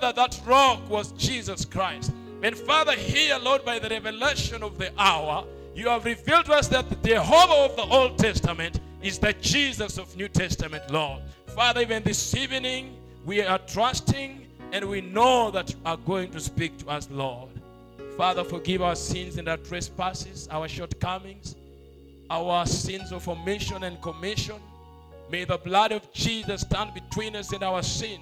that that rock was Jesus Christ. And Father, here, Lord, by the revelation of the hour, you have revealed to us that the Jehovah of the Old Testament is the Jesus of New Testament, Lord. Father, even this evening, we are trusting and we know that you are going to speak to us, Lord. Father, forgive our sins and our trespasses, our shortcomings, our sins of omission and commission. May the blood of Jesus stand between us and our sin.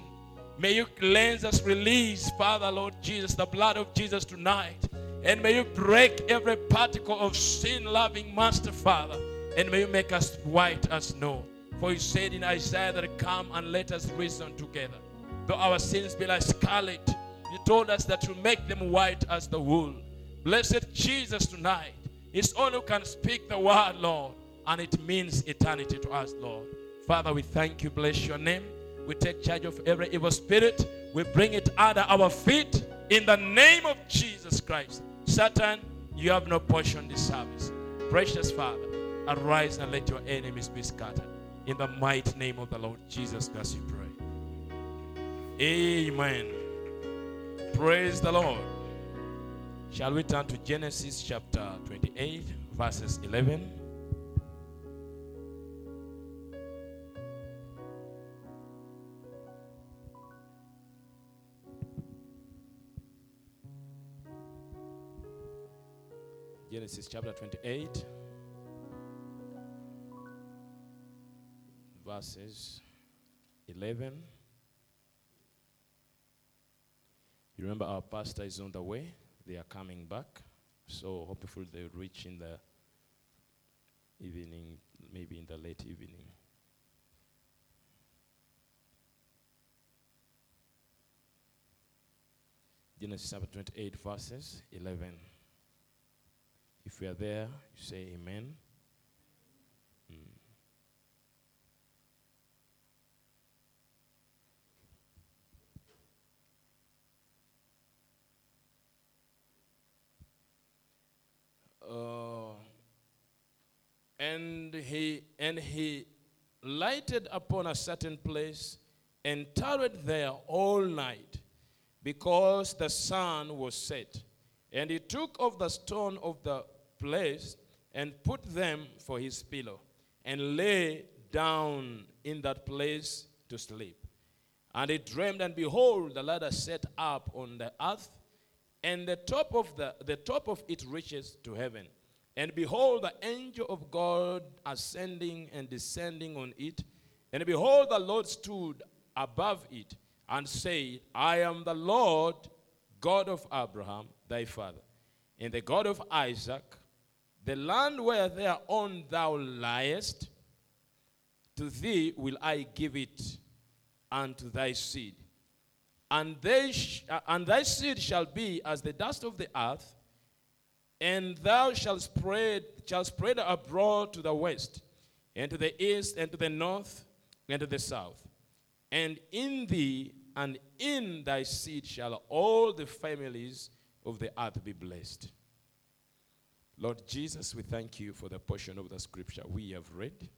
May you cleanse us, release, Father, Lord Jesus, the blood of Jesus tonight. And may you break every particle of sin loving Master, Father. And may you make us white as snow. For you said in Isaiah that come and let us reason together. Though our sins be like scarlet, you told us that you make them white as the wool. Blessed Jesus tonight. It's only who can speak the word, Lord, and it means eternity to us, Lord. Father, we thank you, bless your name. We take charge of every evil spirit. We bring it under our feet in the name of Jesus Christ. Satan, you have no portion in this service. Precious Father, arise and let your enemies be scattered. In the mighty name of the Lord Jesus Christ, we pray. Amen. Praise the Lord. Shall we turn to Genesis chapter 28, verses 11? Genesis chapter 28, verses 11. You remember our pastor is on the way, they are coming back. So hopefully they will reach in the evening, maybe in the late evening. Genesis chapter 28, verses 11. If you are there, you say amen. Mm. Uh, and he and he lighted upon a certain place and tarried there all night because the sun was set. And he took of the stone of the place and put them for his pillow and lay down in that place to sleep. And he dreamed, and behold, the ladder set up on the earth, and the top of the, the top of it reaches to heaven. And behold, the angel of God ascending and descending on it. And behold, the Lord stood above it and said, I am the Lord God of Abraham, thy father, and the God of Isaac. The land where thereon thou liest, to thee will I give it, and to thy seed. And, they sh- uh, and thy seed shall be as the dust of the earth, and thou shalt spread, shalt spread abroad to the west, and to the east, and to the north, and to the south. And in thee and in thy seed shall all the families of the earth be blessed. Lord Jesus, we thank you for the portion of the scripture we have read.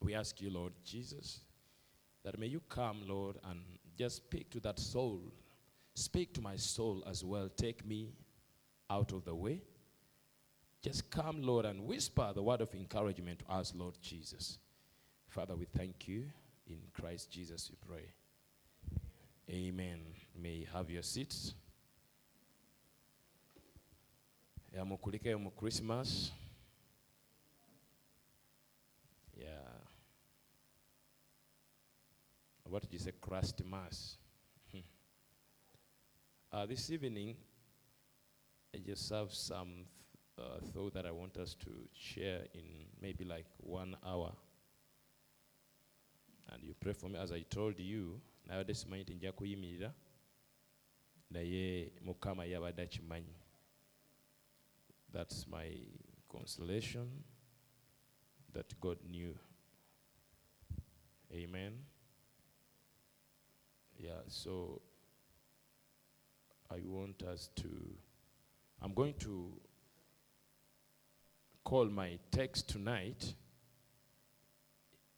We ask you, Lord Jesus, that may you come, Lord, and just speak to that soul. Speak to my soul as well. Take me out of the way. Just come, Lord, and whisper the word of encouragement to us, Lord Jesus. Father, we thank you. In Christ Jesus, we pray. Amen. May you have your seats. Yamukulika mu christmas. Yeah. What did you say? Christmas. Uh, this evening i just have some uh, thought that i want us to share in maybe like one hour. And you pray for me. As i told you nayabadde simanyi nti nja kuyimirira naye mukama yabadde akimanyi that's my consolation that God knew. Amen. Yeah, so I want us to, I'm going to call my text tonight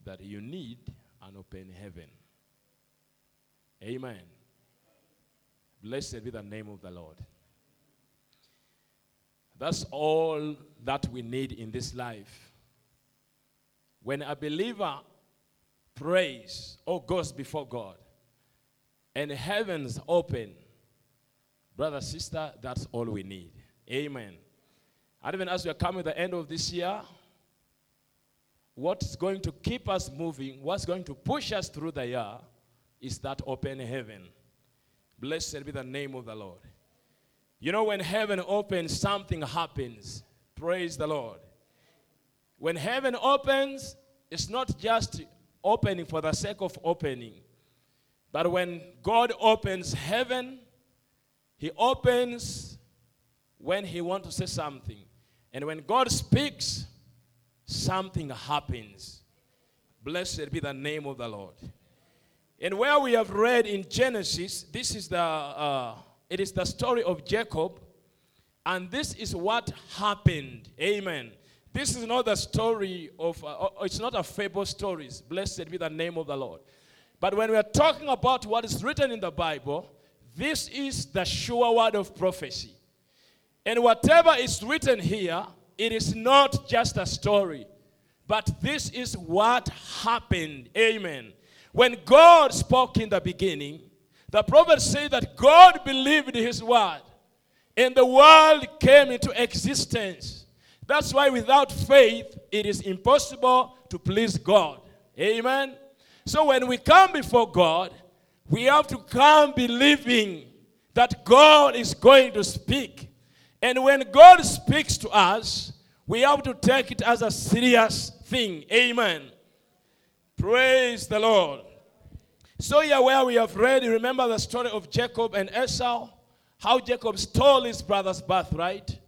that you need an open heaven. Amen. Blessed be the name of the Lord. That's all that we need in this life. When a believer prays or goes before God and heavens open, brother, sister, that's all we need. Amen. And even as we are coming to the end of this year, what's going to keep us moving, what's going to push us through the year, is that open heaven. Blessed be the name of the Lord. You know, when heaven opens, something happens. Praise the Lord. When heaven opens, it's not just opening for the sake of opening. But when God opens heaven, He opens when He wants to say something. And when God speaks, something happens. Blessed be the name of the Lord. And where we have read in Genesis, this is the uh, it is the story of Jacob, and this is what happened. Amen. This is not the story of, uh, uh, it's not a fable stories. Blessed be the name of the Lord. But when we are talking about what is written in the Bible, this is the sure word of prophecy. And whatever is written here, it is not just a story, but this is what happened. Amen. When God spoke in the beginning, the prophet said that God believed his word and the world came into existence. That's why without faith, it is impossible to please God. Amen. So when we come before God, we have to come believing that God is going to speak. And when God speaks to us, we have to take it as a serious thing. Amen. Praise the Lord. So, yeah, where we have read, remember the story of Jacob and Esau, how Jacob stole his brother's birthright.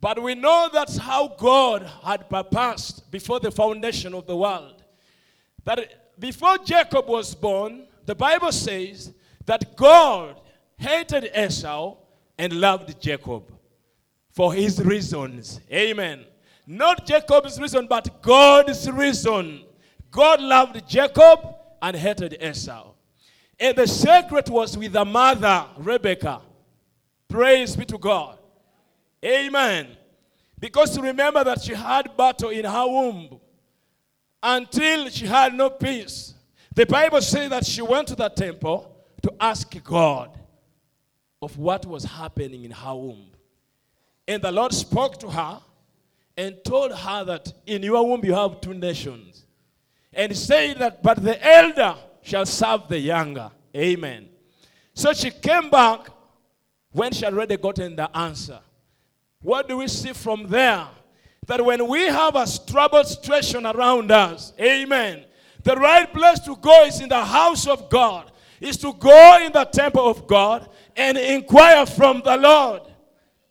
But we know that's how God had purposed before the foundation of the world. That before Jacob was born, the Bible says that God hated Esau and loved Jacob for his reasons. Amen. Not Jacob's reason, but God's reason. God loved Jacob and hated Esau. And the secret was with the mother, Rebecca. Praise be to God. Amen. Because remember that she had battle in her womb until she had no peace. The Bible says that she went to the temple to ask God of what was happening in her womb. And the Lord spoke to her and told her that in your womb you have two nations and say that, but the elder shall serve the younger. Amen. So she came back when she had already gotten the answer. What do we see from there? That when we have a troubled situation around us, amen, the right place to go is in the house of God, is to go in the temple of God and inquire from the Lord.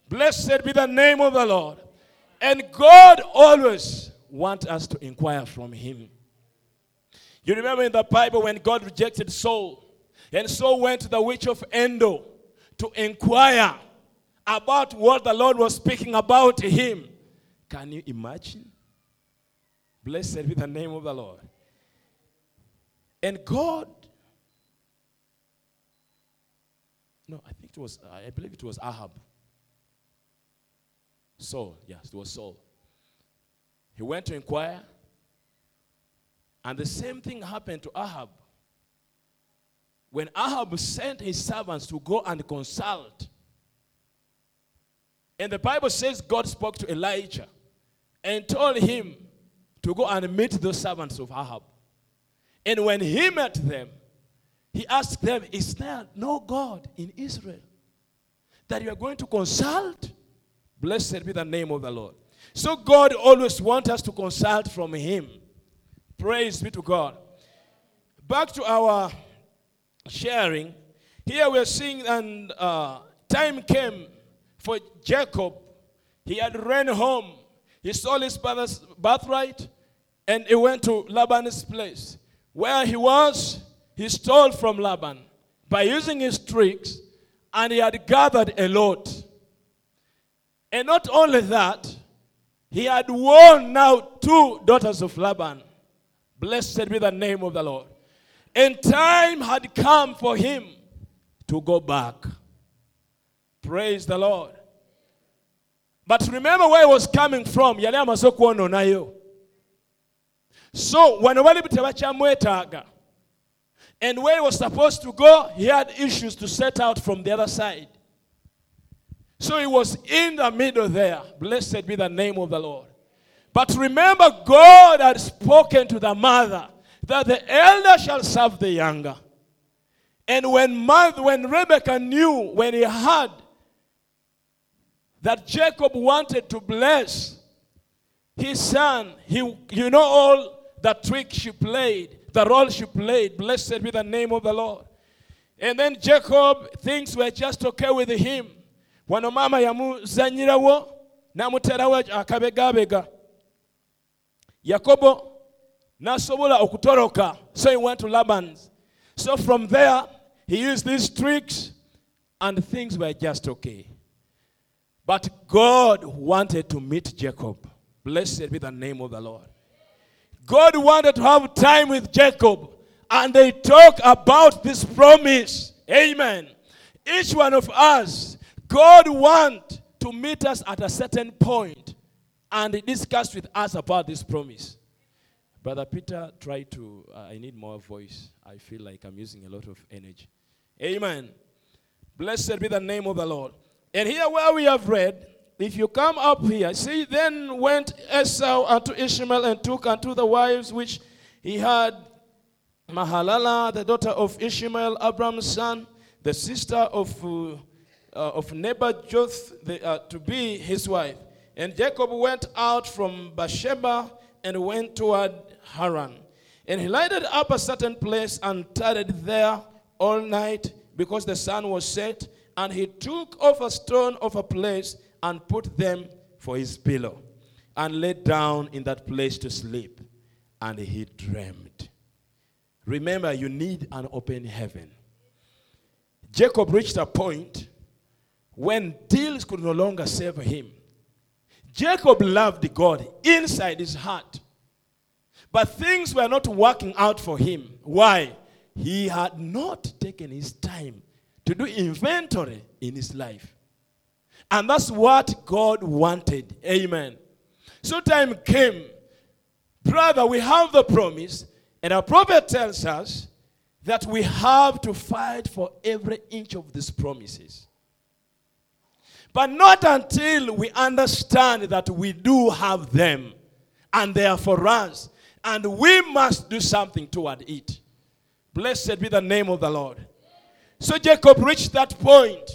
Blessed be the name of the Lord. And God always wants us to inquire from Him. You remember in the Bible when God rejected Saul, and Saul went to the witch of Endor to inquire about what the Lord was speaking about him. Can you imagine? Blessed be the name of the Lord. And God, no, I think it was, I believe it was Ahab. Saul, yes, it was Saul. He went to inquire and the same thing happened to Ahab. When Ahab sent his servants to go and consult, and the Bible says God spoke to Elijah and told him to go and meet those servants of Ahab. And when he met them, he asked them, Is there no God in Israel that you are going to consult? Blessed be the name of the Lord. So God always wants us to consult from him. Praise be to God. Back to our sharing. Here we're seeing, and uh, time came for Jacob. He had ran home. He sold his father's birthright and he went to Laban's place. Where he was, he stole from Laban by using his tricks, and he had gathered a lot. And not only that, he had won now two daughters of Laban. Blessed be the name of the Lord. And time had come for him to go back. Praise the Lord. But remember where he was coming from. So tebakyamwetaaga. And where he was supposed to go, he had issues to set out from the other side. So he was in the middle there. Blessed be the name of the Lord. But remember, God had spoken to the mother that the elder shall serve the younger. And when, mother, when Rebecca knew, when he heard that Jacob wanted to bless his son, he, you know all the trick she played, the role she played. Blessed be the name of the Lord. And then Jacob, things were just okay with him. Wano mama yamuzanyirawo n'amuterawo akabegabega. Yakobo n'asobola okutoroka. So he went to Laban's. So from there, he used these tricks and things were just okay. But God wanted to meet Jacob. Blessed be the name of the Lord. God wanted to have time with Jacob, and they talk about this promise. Amen. Each one of us, God wants to meet us at a certain point and discussed with us about this promise. Brother Peter, try to. Uh, I need more voice. I feel like I'm using a lot of energy. Amen. Blessed be the name of the Lord. And here, where we have read, if you come up here, see, then went Esau unto Ishmael and took unto the wives which he had Mahalalel, the daughter of Ishmael, Abraham's son, the sister of, uh, uh, of Nebajoth, the, uh, to be his wife. And Jacob went out from Beersheba and went toward Haran. And he lighted up a certain place and tarried there all night because the sun was set. And he took off a stone of a place and put them for his pillow and lay down in that place to sleep. And he dreamed. Remember, you need an open heaven. Jacob reached a point when deals could no longer save him. Jacob loved God inside his heart. But things were not working out for him. Why? He had not taken his time to do inventory in his life. And that's what God wanted. Amen. So time came. Brother, we have the promise, and our prophet tells us that we have to fight for every inch of these promises. But not until we understand that we do have them and they are for us, and we must do something toward it. Blessed be the name of the Lord. So Jacob reached that point.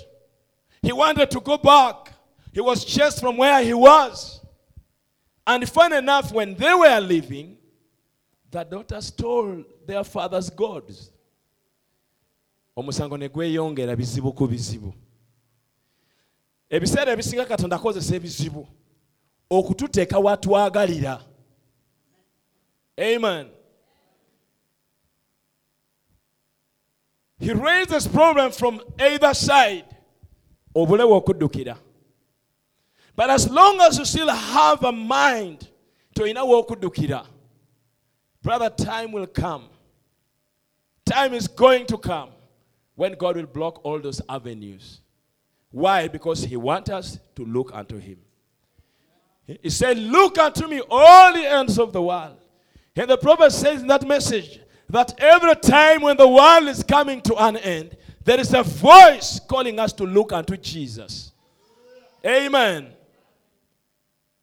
He wanted to go back. He was chased from where he was. And fun enough, when they were leaving, the daughters stole their father's gods. omusango bizibu ku bizibu ebiseera ebisinga katonda akozesa ebizibu okututeeka watwagalira amen. He raises problem from either side. Obulewe okuddukira but as long as you still have a mind toyinawo okuddukira brother time will come. Time is going to come when god will block all those avenues why because he wants us to look unto him he said look unto me all the ends of the world and the prophet says in that message that every time when the world is coming to an end there is a voice calling us to look unto Jesus. Amen.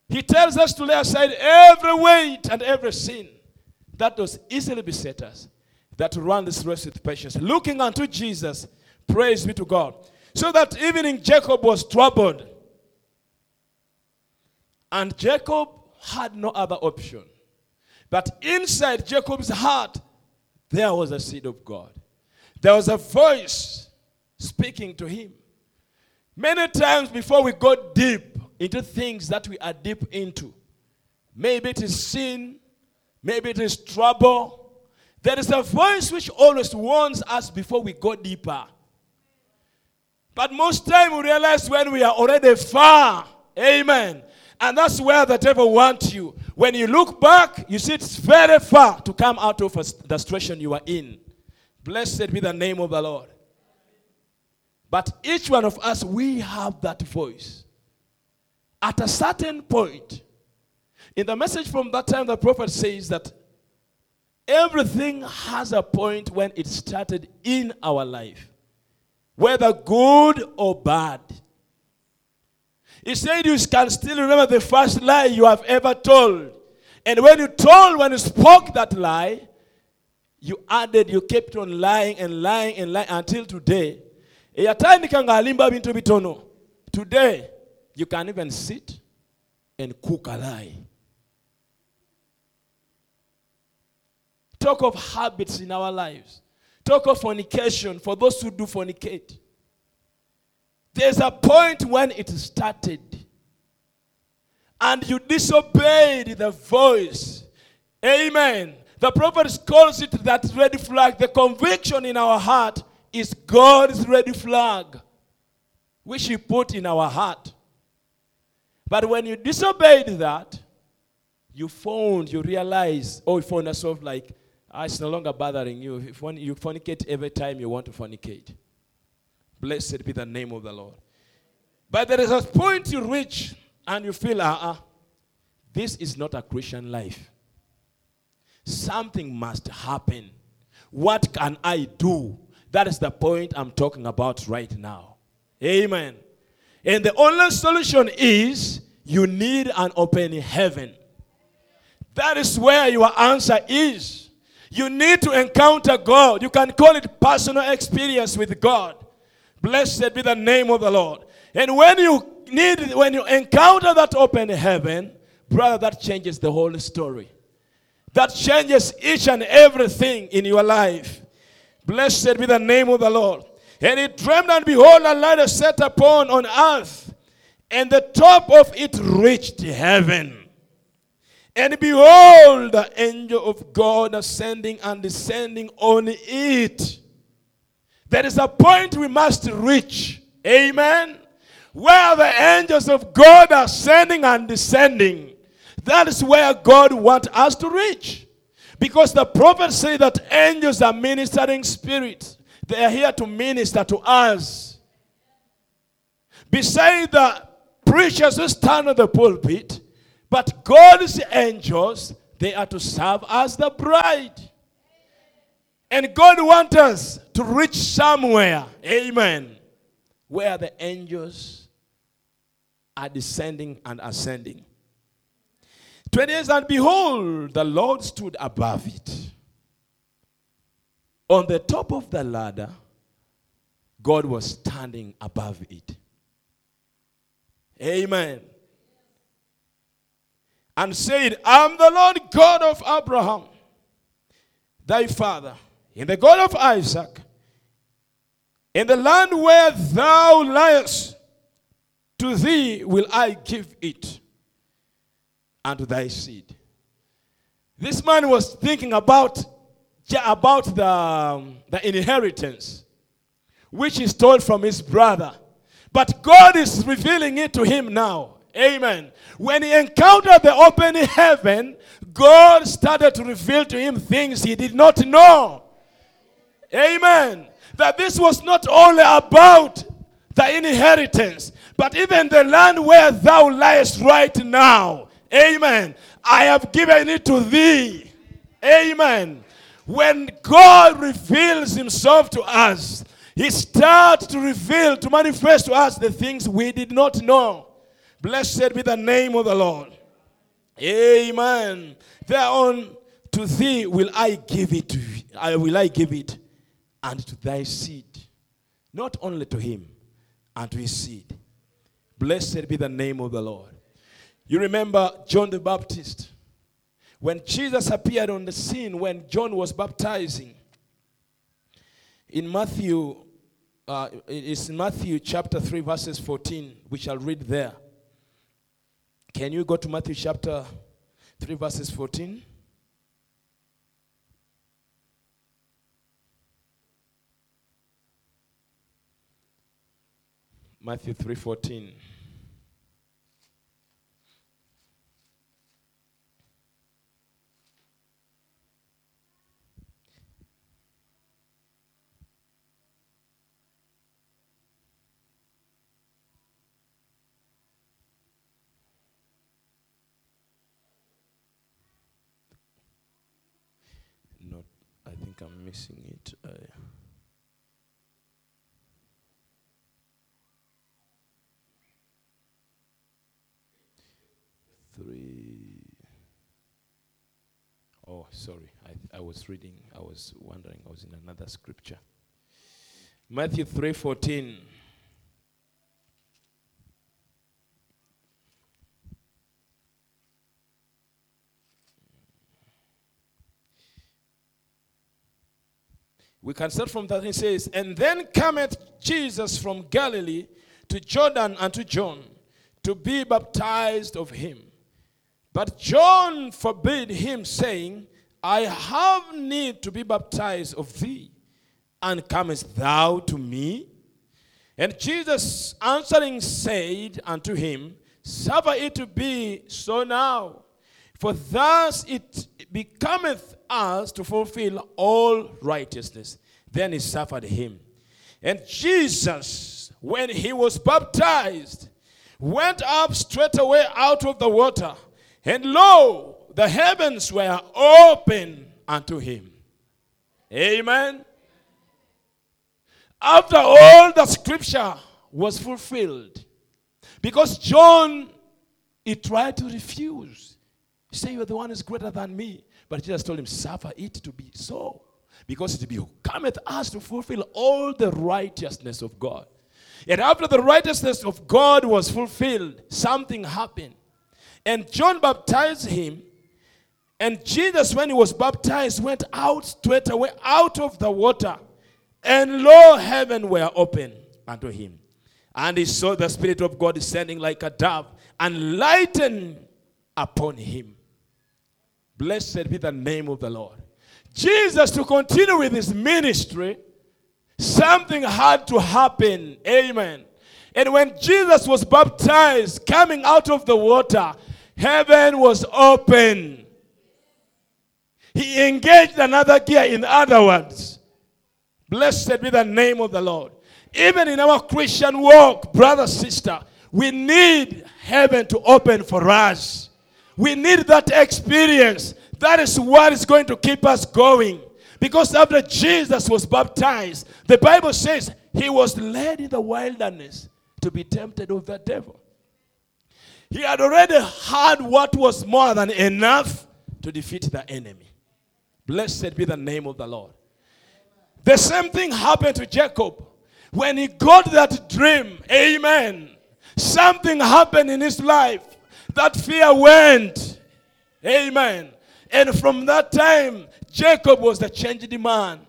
He tells us to lay aside every weight and every sin that does easily beset us, that run this race with patience, looking unto Jesus. Praise be to God. So that evening Jacob was troubled. And Jacob had no other option. But inside Jacob's heart, there was a seed of God. There was a voice speaking to him. Many times before we go deep into things that we are deep into, maybe it is sin, maybe it is trouble. There is a voice which always warns us before we go deeper. But most time we realize when we are already far. Amen. And that's where the devil wants you. When you look back, you see it's very far to come out of the situation you are in. Blessed be the name of the Lord. But each one of us, we have that voice. At a certain point, in the message from that time, the prophet says that everything has a point when it started in our life, whether good or bad. He said you can still remember the first lie you have ever told. And when you told, when you spoke that lie, you added, you kept on lying and lying and lying until today. Today, you can even sit and cook a lie. Talk of habits in our lives. Talk of fornication for those who do fornicate. There's a point when it started. And you disobeyed the voice. Amen. The prophet calls it that red flag. The conviction in our heart is God's red flag, which He put in our heart. But when you disobeyed that, you found, you realize, oh, you found yourself like, ah, it's no longer bothering you. If you fornicate every time you want to fornicate. Blessed be the name of the Lord. But there is a point you reach and you feel, ah, uh-uh, this is not a Christian life. Something must happen. What can I do? That is the point I'm talking about right now. Amen. And the only solution is you need an open heaven. That is where your answer is. You need to encounter God. You can call it personal experience with God. Blessed be the name of the Lord. And when you need, when you encounter that open heaven, brother, that changes the whole story. That changes each and everything in your life. Blessed be the name of the Lord. And he dreamed, and behold, a light set upon on earth, and the top of it reached heaven. And behold, the angel of God ascending and descending on it. There is a point we must reach. Amen. Where the angels of God are ascending and descending. That is where God wants us to reach. Because the prophets say that angels are ministering spirits. They are here to minister to us. Beside the preachers who stand on the pulpit, but God's angels, they are to serve as the bride. And God wants us to reach somewhere. Amen. Where the angels are descending and ascending. 20 years, and behold, the Lord stood above it. On the top of the ladder, God was standing above it. Amen. And said, I'm the Lord God of Abraham, thy father, and the God of Isaac, in the land where thou liest, to thee will I give it and to thy seed. This man was thinking about, about the, um, the inheritance, which he stole from his brother. But God is revealing it to him now. Amen. When he encountered the open heaven, God started to reveal to him things he did not know. Amen. That this was not only about the inheritance, but even the land where thou liest right now. Amen. I have given it to thee. Amen. When God reveals himself to us, he starts to reveal, to manifest to us the things we did not know. Blessed be the name of the Lord. Amen. Thereon to thee will I give it, I will I give it, and to thy seed. Not only to him, and to his seed. Blessed be the name of the Lord. You remember John the Baptist. When Jesus appeared on the scene, when John was baptizing, in Matthew, uh, it's in Matthew chapter 3, verses 14, which I'll read there. Can you go to Matthew chapter 3, verses 14? Matthew 3:14 I'm missing it. Uh, three. Oh, sorry. I, I was reading. I was wondering. I was in another scripture. Matthew three fourteen. We can start from that. He says, And then cometh Jesus from Galilee to Jordan unto John to be baptized of him. But John forbid him, saying, I have need to be baptized of thee, and comest thou to me? And Jesus answering said unto him, Suffer it to be so now, for thus it becometh us to fulfill all righteousness. Then he suffered him. And Jesus, when he was baptized, went up straightway out of the water. And lo, the heavens were open unto him. Amen. After all the scripture was fulfilled, because John, he tried to refuse. He said, You're the one who's greater than me. But Jesus told him, Suffer it to be so. Because it becometh us to fulfill all the righteousness of God. And after the righteousness of God was fulfilled, something happened. And John baptized him. And Jesus, when he was baptized, went out straight away out of the water. And lo, heaven were open unto him. And he saw the Spirit of God descending like a dove and lighten upon him. Blessed be the name of the Lord. Jesus, to continue with his ministry, something had to happen. Amen. And when Jesus was baptized, coming out of the water, heaven was open. He engaged another gear, in other words. Blessed be the name of the Lord. Even in our Christian walk, brother, sister, we need heaven to open for us. We need that experience. That is what is going to keep us going. Because after Jesus was baptized, the Bible says he was led in the wilderness to be tempted of the devil. He had already had what was more than enough to defeat the enemy. Blessed be the name of the Lord. The same thing happened to Jacob. When he got that dream, amen, something happened in his life. That fear went. Amen. And from that time, Jacob was the changed man.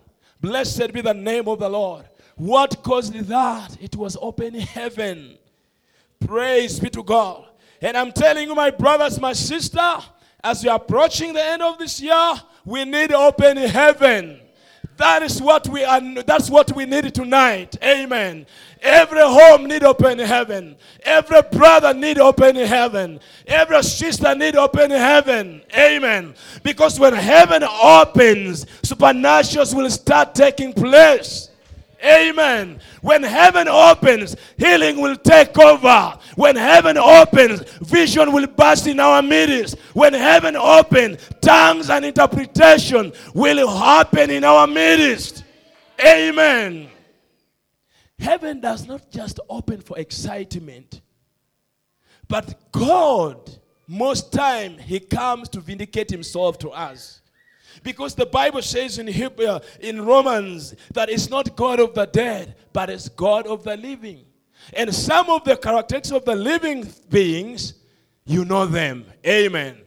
Blessed be the name of the Lord. What caused that? It was open heaven. Praise be to God. And I'm telling you, my brothers, my sister, as we're approaching the end of this year, we need open heaven. That is what we are, that's what we need tonight. Amen. Every home need open heaven. Every brother need open heaven. Every sister need open heaven. Amen. Because when heaven opens, supernaturals will start taking place. Amen. When heaven opens, healing will take over. When heaven opens, vision will burst in our midst. When heaven opens, tongues and interpretation will happen in our midst. Amen. Heaven does not just open for excitement, but God, most time, He comes to vindicate Himself to us. Because the Bible says in Hebrew, uh, in Romans that it's not God of the dead, but it's God of the living. And some of the characteristics of the living beings, you know them. Amen.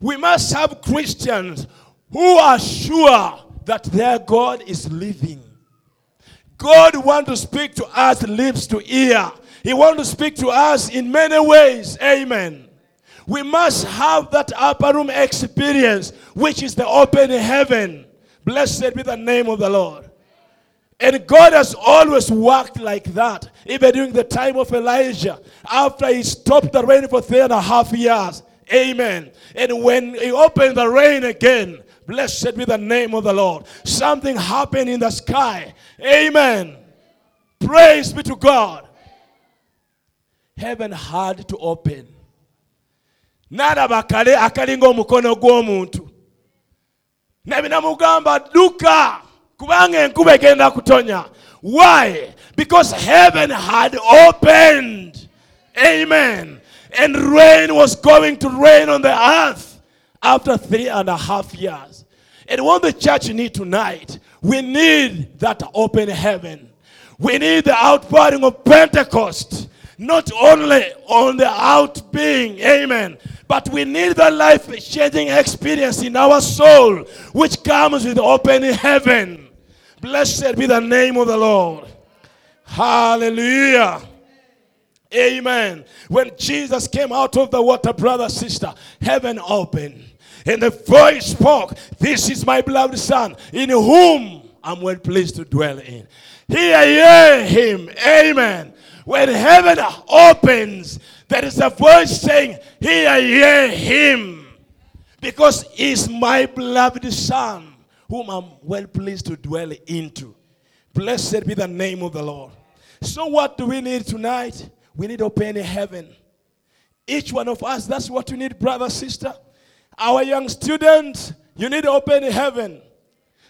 We must have Christians who are sure that their God is living. God wants to speak to us lips to ear. He wants to speak to us in many ways. Amen. We must have that upper room experience, which is the open heaven. Blessed be the name of the Lord. And God has always worked like that, even during the time of Elijah, after he stopped the rain for three and a half years. Amen. And when he opened the rain again, blessed be the name of the Lord, something happened in the sky. Amen. Praise be to God. Heaven had to open. N'alaba akale akalinga omukono gw'omuntu. Ne binamugamba dduka kubanga enkuba egenda kutonya. Why? Because heaven had opened. Amen. And rain was going to rain on the earth after three and a half years. And what the church need tonight we need that open heaven. We need the outpouring of pentecost not only on the out being amen but we need the life changing experience in our soul which comes with opening heaven. Blessed be the name of the lord. Hallelujah. Amen. When jesus came out of the water brother sister heaven opened. And the voice spoke this is my beloved son in whom i'm well pleased to dwell in. Hear ye him. Amen. When heaven opens, there is a voice saying, Hear ye him, because he's my beloved Son, whom I'm well pleased to dwell into. Blessed be the name of the Lord. So, what do we need tonight? We need open heaven. Each one of us, that's what you need, brother, sister. Our young students, you need open heaven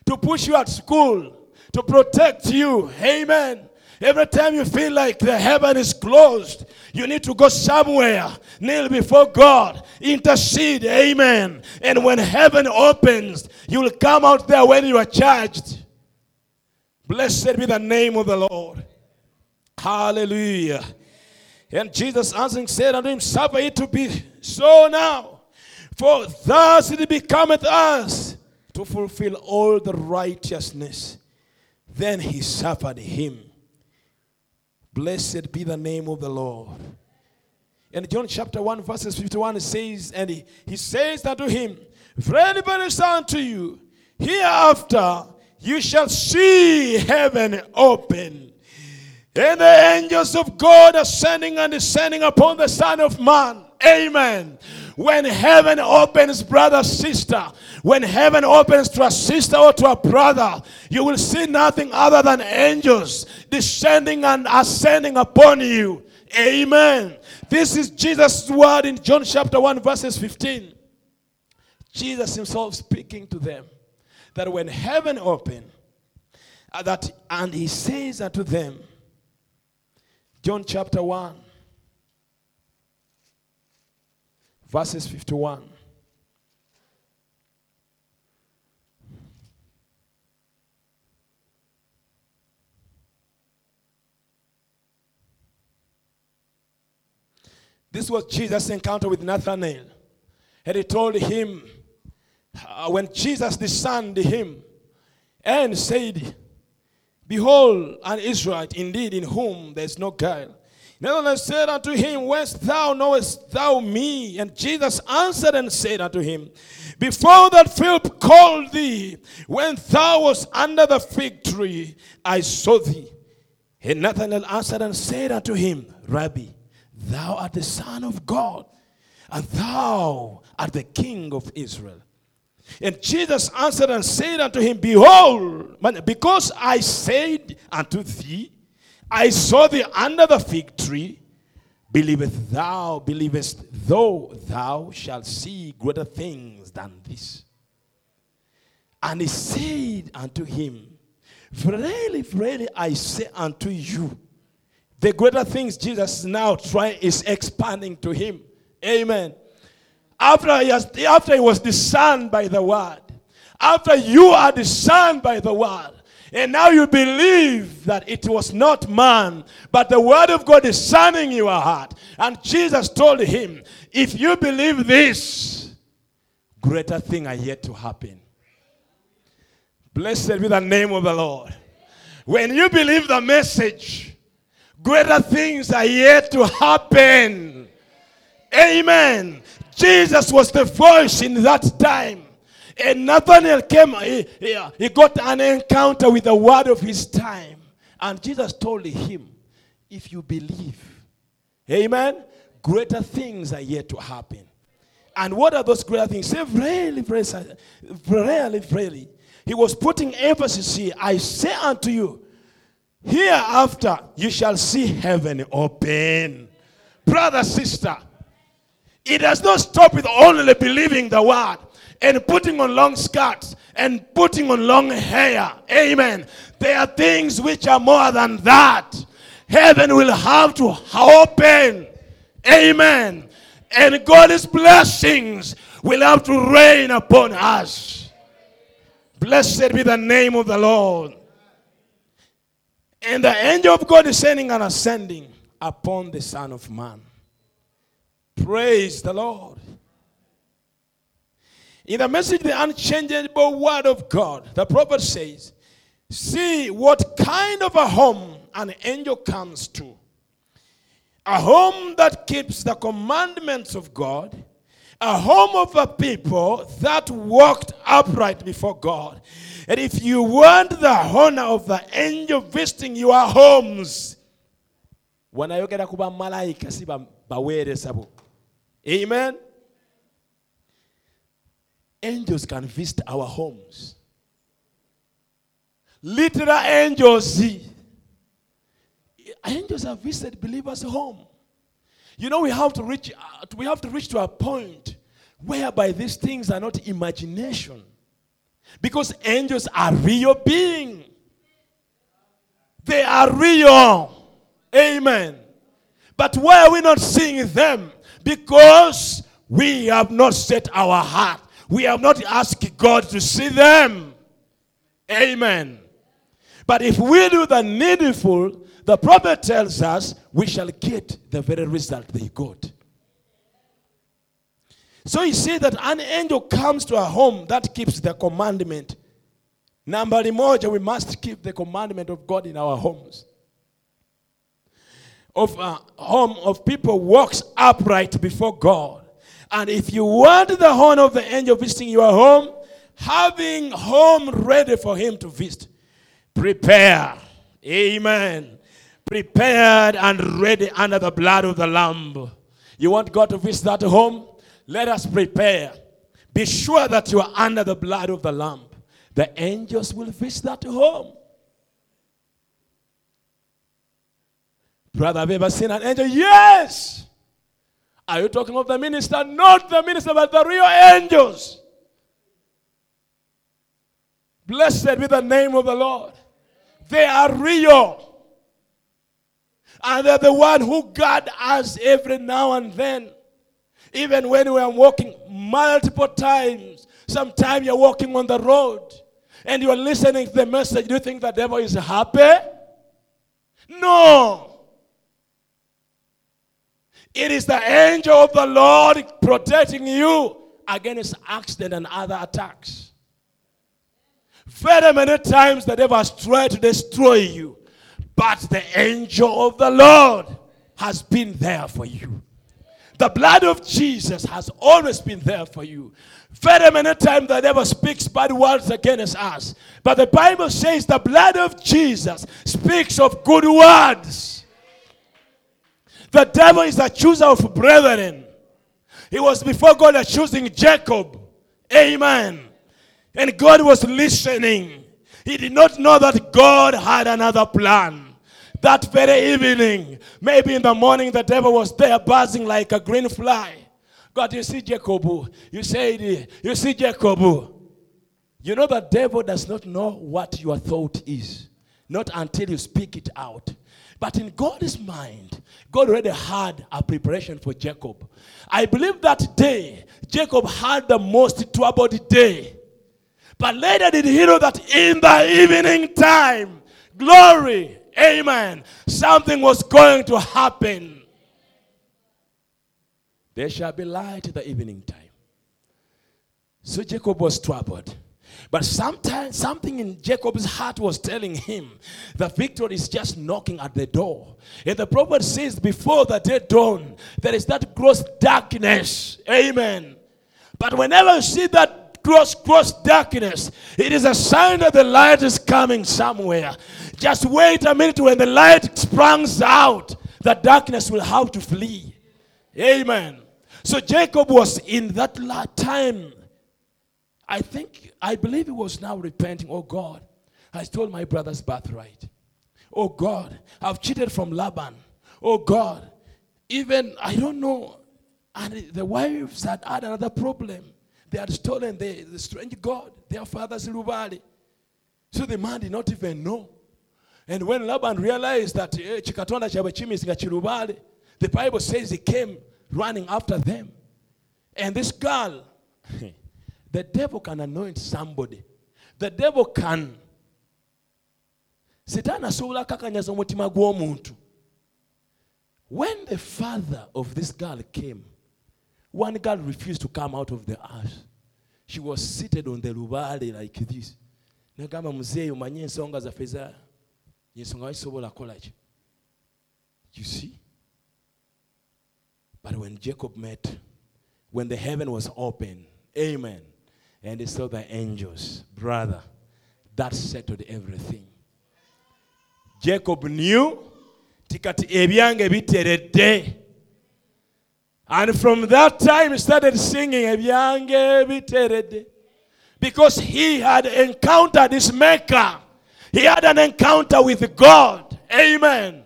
to push you at school, to protect you. Amen. Every time you feel like the heaven is closed, you need to go somewhere, kneel before God, intercede, amen. And when heaven opens, you will come out there when you are charged. Blessed be the name of the Lord. Hallelujah. And Jesus answering said unto him, Suffer it to be so now, for thus it becometh us to fulfill all the righteousness. Then he suffered him. Blessed be the name of the Lord. And John chapter 1, verses 51 says, And he, he says unto him, Verily, verily, say unto you, hereafter you shall see heaven open, and the angels of God ascending and descending upon the Son of Man. Amen. When heaven opens, brother, sister, when heaven opens to a sister or to a brother, you will see nothing other than angels descending and ascending upon you. Amen. This is Jesus' word in John chapter 1, verses 15. Jesus himself speaking to them that when heaven opened, uh, that and he says unto them, John chapter 1, verses 51. This was Jesus' encounter with Nathanael. And he told him, uh, when Jesus discerned him and said, Behold, an Israelite indeed in whom there is no guile. Nathanael said unto him, Whence thou knowest thou me? And Jesus answered and said unto him, Before that Philip called thee, when thou wast under the fig tree, I saw thee. And Nathanael answered and said unto him, Rabbi, thou art the Son of God, and thou art the King of Israel. And Jesus answered and said unto him, Behold, because I said unto thee, I saw thee under the fig tree. Believest thou, believest though thou shalt see greater things than this. And he said unto him, Verily, verily, I say unto you, the greater things Jesus now trying is expanding to him. Amen. After he, has, after he was discerned by the word, after you are discerned by the word, and now you believe that it was not man, but the word of God is shining your heart. And Jesus told him, If you believe this, greater things are yet to happen. Blessed be the name of the Lord. When you believe the message, greater things are yet to happen. Amen. Jesus was the voice in that time. And Nathanael came, he, he, he got an encounter with the word of his time. And Jesus told him, If you believe, amen, greater things are yet to happen. And what are those greater things? Say, really, really, really, really. He was putting emphasis here. I say unto you, hereafter you shall see heaven open. Brother, sister, it does not stop with only believing the word. and putting on long skirts and putting on long hair. Amen. There are things which are more than that. Heaven will have to open. Amen. And God's blessings will have to rain upon us. Blessed be the name of the Lord. And the angel of God is sending and ascending upon the Son of Man. Praise the Lord. In the message, the unchangeable word of God, the prophet says, See what kind of a home an angel comes to. A home that keeps the commandments of God, a home of a people that walked upright before God. And if you want the honor of the angel visiting your homes, wanayogera kuba malayika si baweereza bo. Amen? Angels can visit our homes. Literal angels. Angels have visited believers home. You know we have to reach uh, we have to reach to a point whereby these things are not imagination because angels are real beings they are real Amen. But why are we not seeing them? Because we have not set our heart. We have not asked God to see them. Amen. But if we do the needful, the prophet tells us we shall get the very result they got. So you see that an angel comes to a home that keeps the commandment. Number moja, we must keep the commandment of God in our homes of a home of people walks upright before God. And if you want the horn of the angel visiting your home, having home ready for him to visit, prepare. Amen. Prepared and ready under the blood of the Lamb. You want God to visit that home? Let us prepare. Be sure that you are under the blood of the Lamb. The angels will visit that home. Brother, have you ever seen an angel? Yes. Are you talking of the minister? Not the minister, but the real angels. Blessed be the name of the Lord. They are real. And they're the one who guard us every now and then. Even when we are walking multiple times. Sometimes you're walking on the road and you're listening to the message. Do you think the devil is happy? No. It is the angel of the Lord protecting you against accident and other attacks. Very many times the devil has tried to destroy you, but the angel of the Lord has been there for you. The blood of Jesus has always been there for you. Very many times the devil speaks bad words against us, but the Bible says the blood of Jesus speaks of good words. The devil is a chooser of brethren. He was before God choosing Jacob. Amen. And God was listening. He did not know that God had another plan. That very evening, maybe in the morning, the devil was there buzzing like a green fly. God, you see Jacob. You said, you see Jacob. You know the devil does not know what your thought is. Not until you speak it out. But in God's mind, God already had a preparation for Jacob. I believe that day, Jacob had the most troubled day. But later did he know that in the evening time, glory, amen, something was going to happen. There shall be light in the evening time. So Jacob was troubled. But sometimes something in Jacob's heart was telling him the victory is just knocking at the door. And the prophet says, before the day dawn, there is that gross darkness. Amen. But whenever you see that gross, gross darkness, it is a sign that the light is coming somewhere. Just wait a minute when the light springs out, the darkness will have to flee. Amen. So Jacob was in that time. I think I believe he was now repenting. Oh God, I stole my brother's birthright. Oh God, I've cheated from Laban. Oh God, even, I don't know. And the wives had had another problem. They had stolen the, the strange god, their father's Lubali. So the man did not even know. And when Laban realized that eh, chimisinga the Bible says he came running after them. And this girl, the devil can anoint somebody. The devil can. Satan asobola kakanyaza. When the father of this girl came, one girl refused to come out of the ash. She was seated on the lubale like this. Nagamba muzeeyi omanye ensonga za ensonga wakisobola kola ki you see? But when jacob met when the heaven was open amen. And he saw the angels brother that settled everything. Jacob knew tikati ebyange biteredde and from that time he started singing because he had encountered his maker he had an encounter with God. Amen.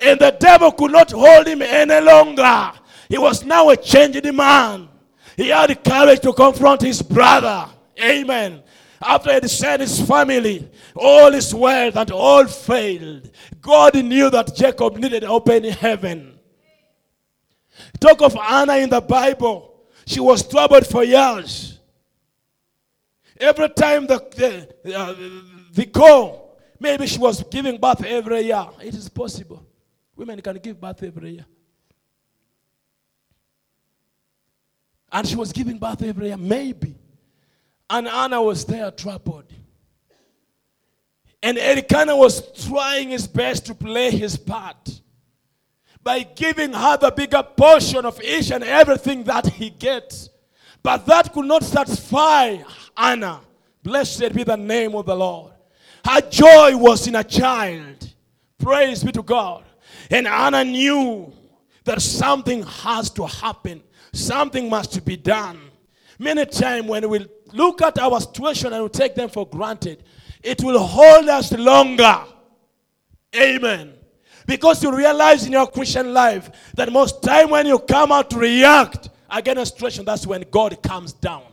And the devil could not hold him any longer. He was now a changed man. He had the courage to confront his brother. Amen. After he had sent his family, all his wealth and all failed. God knew that Jacob needed open heaven. Talk of Anna in the Bible. She was troubled for years. Every time the, the, uh, the call, maybe she was giving birth every year. It is possible. Women can give birth every year. And she was giving birth every year, maybe. And Anna was there troubled. And Elkanah was trying his best to play his part by giving her the bigger portion of each and everything that he gets. But that could not satisfy Anna. Blessed be the name of the Lord. Her joy was in a child. Praise be to God. And Anna knew that something has to happen, something must be done. Many times when we look at our situation and we take them for granted, it will hold us longer. Amen. Because you realize in your Christian life that most time when you come out to react against a situation, that's when God comes down.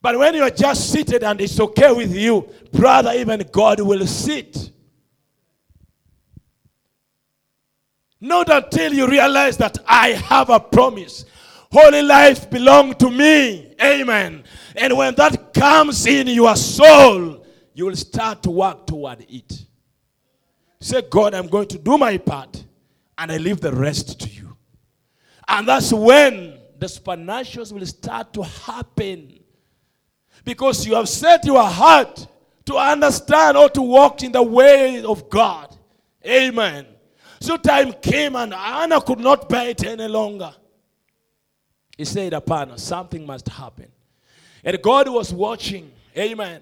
But when you're just seated and it's okay with you, brother, even God will sit. Not until you realize that I have a promise. Holy life belongs to me. Amen. And when that comes in your soul, you will start to work toward it. Say, God, I'm going to do my part, and I leave the rest to you. And that's when the supernaturals will start to happen. Because you have set your heart to understand or to walk in the way of God. Amen. So time came and Anna could not bear it any longer. He said, Upon something must happen. And God was watching. Amen.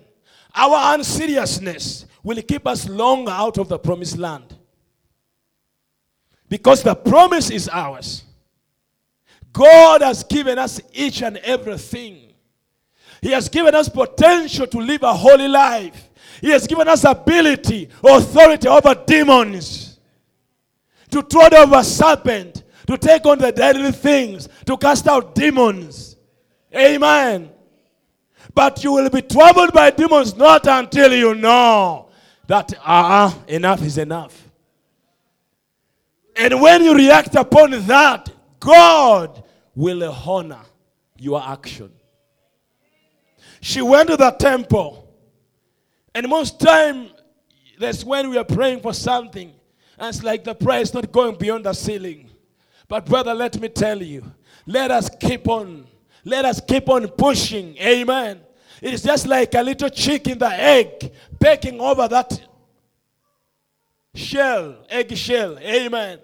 Our unseriousness will keep us long out of the promised land. Because the promise is ours. God has given us each and everything. He has given us potential to live a holy life. He has given us ability, authority over demons, to tread over serpent, to take on the deadly things, to cast out demons. Amen. But you will be troubled by demons not until you know that ah, uh, enough is enough. And when you react upon that, God will honor your action. She went to the temple. And most time, that's when we are praying for something. And it's like the prayer is not going beyond the ceiling. But brother, let me tell you, let us keep on. Let us keep on pushing. Amen. It is just like a little chick in the egg pecking over that shell, egg shell. Amen.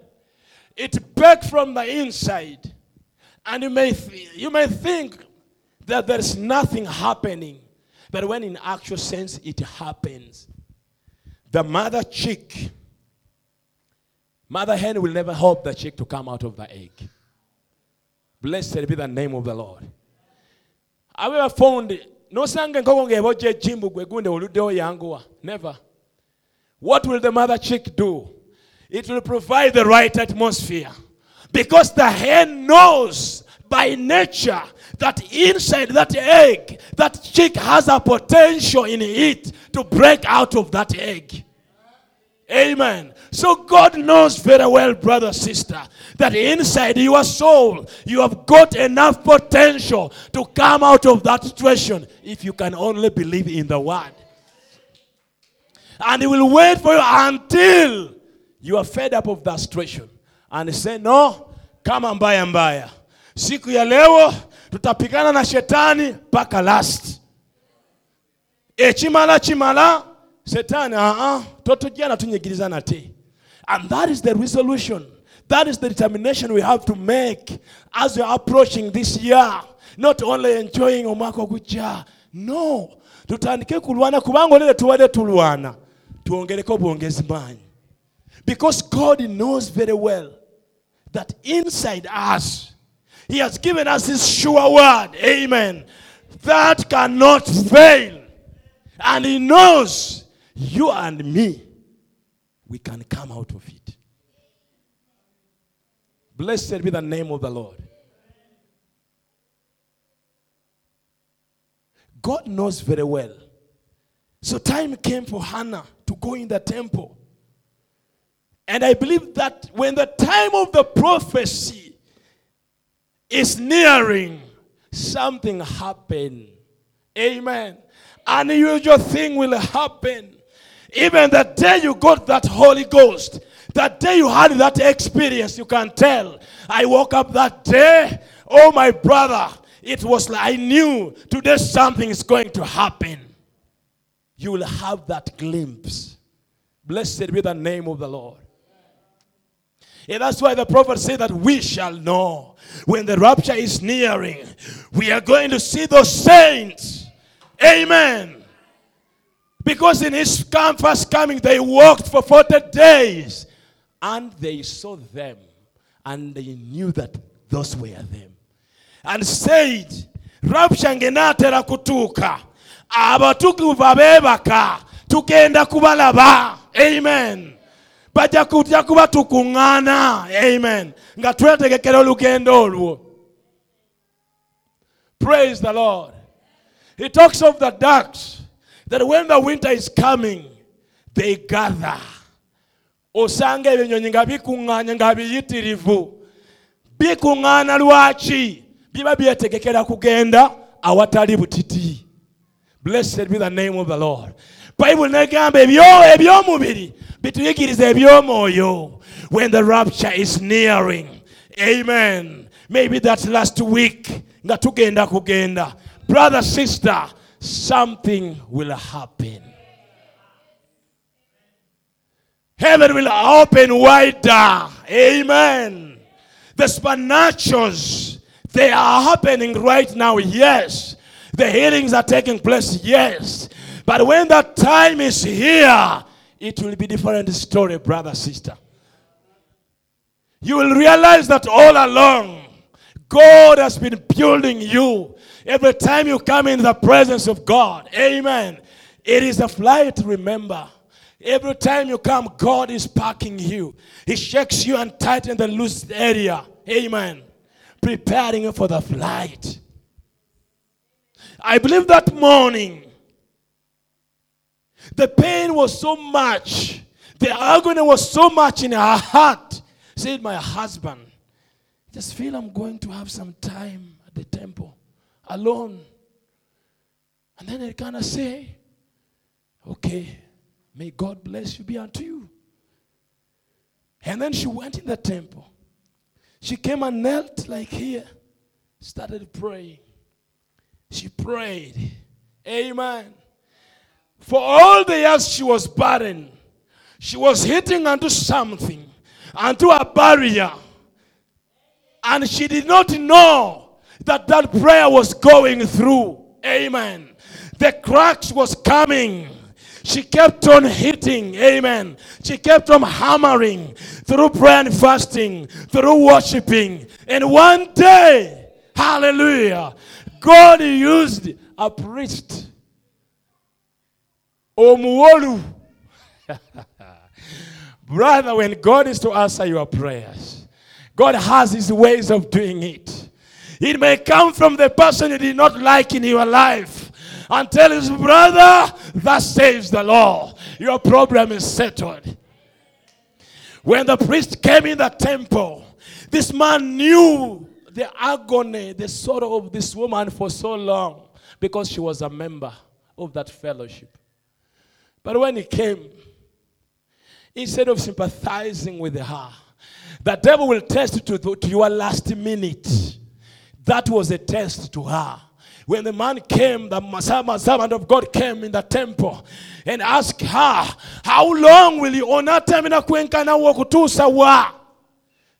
It pecked from the inside. And you may, th- you may think that there's nothing happening. But when in actual sense it happens, the mother chick, mother hen will never help the chick to come out of the egg. Blessed be the name of the Lord. Have you ever found nosanga enkoko ng'ebojja ejjimbu gwe gunde oluddewo yanguwa never. What will the mother chick do? It will provide the right atmosphere. Because the hen knows by nature that inside that egg, that chick has a potential in it to break out of that egg. Amen. So God knows very well, brother, sister, that inside your soul, you have got enough potential to come out of that situation if you can only believe in the word. And he will wait for you until you are fed up of that situation and say, No, kama mbaya mbaya. Siku ya leo tutapigana na shetani mpaka last. Eh, Ekimala kimala Shetani uh-uh, totujja tunyigirizana te. And that is the resolution. That is the determination we have to make as we are approaching this year. Not only enjoying omwaka ogujja. No. Tutandike kulwana kubanga olere tubadde tulwana. Tuwongereko bwongezi maanyi. Because God knows very well that inside us, He has given us His sure word. Amen. That cannot fail. And He knows you and me, we can come out of it. Blessed be the name of the Lord. God knows very well. So time came for Hannah to go in the temple. And I believe that when the time of the prophecy is nearing, something happened. Amen. Unusual thing will happen. Even the day you got that Holy Ghost, that day you had that experience, you can tell. I woke up that day, oh my brother, it was like I knew today something is going to happen. You will have that glimpse. Blessed be the name of the Lord. And that's why the prophet said that we shall know when the rapture is nearing. We are going to see those saints. Amen. Because in his first coming, they walked for 40 days. And they saw them and they knew that those were them. And said, rapture kutuuka abatukuvu tugenda kubalaba. Amen. Amen. Praise the lord. He talks of the ducks that when the winter is coming they gather. Osanga ebinyonyi nga bikuŋŋaanya nga biyitirivu. Bikuŋŋaana lwaki? Biba byetegekera kugenda awatali butiti. Blessed be the name of the lord. Bayibuli negamba ebyo- ebyomubiri bituyigiriza ebyomwoyo when the rapture is nearing. Amen. Maybe that last week nga tugenda kugenda. Brother sister something will happen. Heaven will open wider. Amen. The supernaturals they are happening right now yes. The healings are taking place yes. But when that time is here it will be different story brother sister. You will realize that all along God has been building you. Every time you come in the presence of God, amen. It is a flight, remember. Every time you come, God is packing you. He shakes you and tightens the loose area, amen. Preparing you for the flight. I believe that morning, the pain was so much, the agony was so much in her heart. Said, My husband, just feel I'm going to have some time at the temple alone. And then I kind of say, Okay, may God bless you be unto you. And then she went in the temple. She came and knelt like here, started praying. She prayed. Amen. For all the years she was barren, she was hitting onto something, onto a barrier. And she did not know that that prayer was going through. Amen. The cracks was coming. She kept on hitting. Amen. She kept on hammering through prayer and fasting, through worshiping. And one day, hallelujah, God used a priest. Omuwolu. Brother, when God is to answer your prayers, God has his ways of doing it. It may come from the person you did not like in your life. And tell his brother, that saves the law. Your problem is settled. When the priest came in the temple, this man knew the agony, the sorrow of this woman for so long because she was a member of that fellowship. But when he came, instead of sympathizing with her, the devil will test to, to your last minute. That was a test to her. When the man came, the servant of God came in the temple and asked her, How long will you onatamina kwenkana okutuusa wa?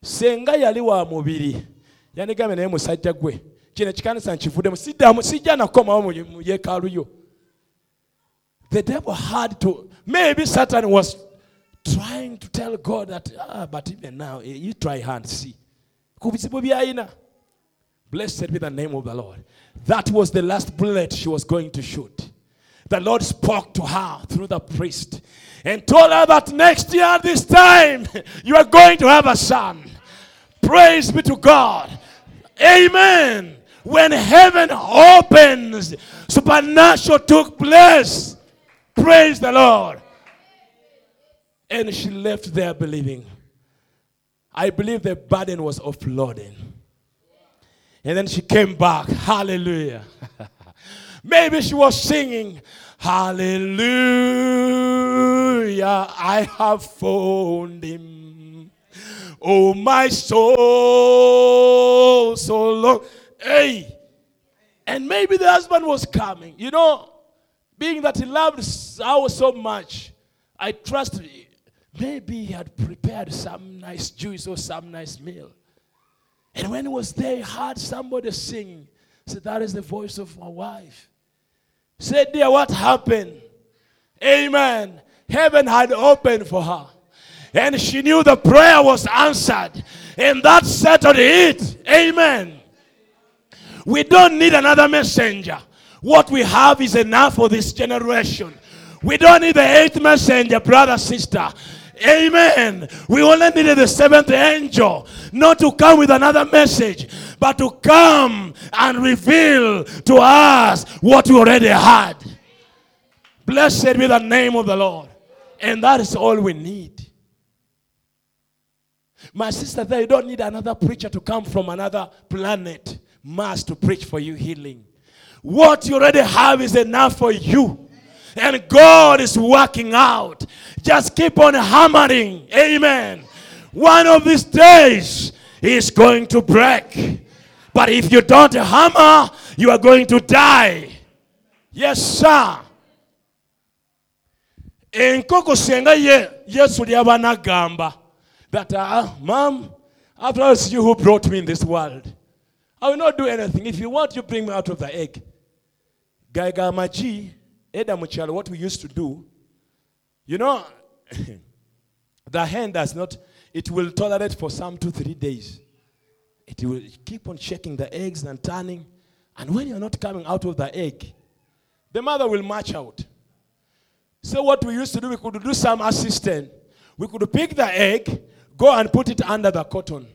Senga yali wa mubiri. Yanigambye naye musajja gwe. Kino ekikanisa nkivuddemu siddamu sijja nakomawo mu yeekaalu yo. The devil had to, maybe Satan was trying to tell God that, ah, but even now, eh, you try and see. Blessed be the name of the Lord. That was the last bullet she was going to shoot. The Lord spoke to her through the priest and told her that next year, this time, you are going to have a son. Praise be to God. Amen. When heaven opens, supernatural took place. Praise the Lord. And she left there believing. I believe the burden was offloading. And then she came back. Hallelujah. Maybe she was singing, Hallelujah, I have found him. Oh, my soul, so long. Hey. And maybe the husband was coming. You know, being that he loved our so much, I trust maybe he had prepared some nice juice or some nice meal. And when he was there, he heard somebody sing. Said, That is the voice of my wife. Said, Dear, what happened? Amen. Heaven had opened for her. And she knew the prayer was answered. And that settled it. Amen. We don't need another messenger. What we have is enough for this generation. We don't need the eighth messenger, brother, sister. Amen. We only needed the seventh angel not to come with another message, but to come and reveal to us what we already had. Blessed be the name of the Lord. And that is all we need. My sister, there, you don't need another preacher to come from another planet, Mars, to preach for you healing. What you already have is enough for you. And God is working out. Just keep on hammering. Amen. One of these days is going to break. But if you don't hammer, you are going to die. Yes, sir. enkoko senga ye yesu lyaba nagamba that uh, mom after all it's you who brought me in this world i will not do anything if you want you bring me out of the egg gaiga amagi mukyalo what we used to do you know the hen does not it will tolerate for some two three days. It will keep on checking the eggs and turning and when you're not coming out of the egg the mother will march out. So what we used to do we could do some assistance. we could pick the egg go and put it under the cotton.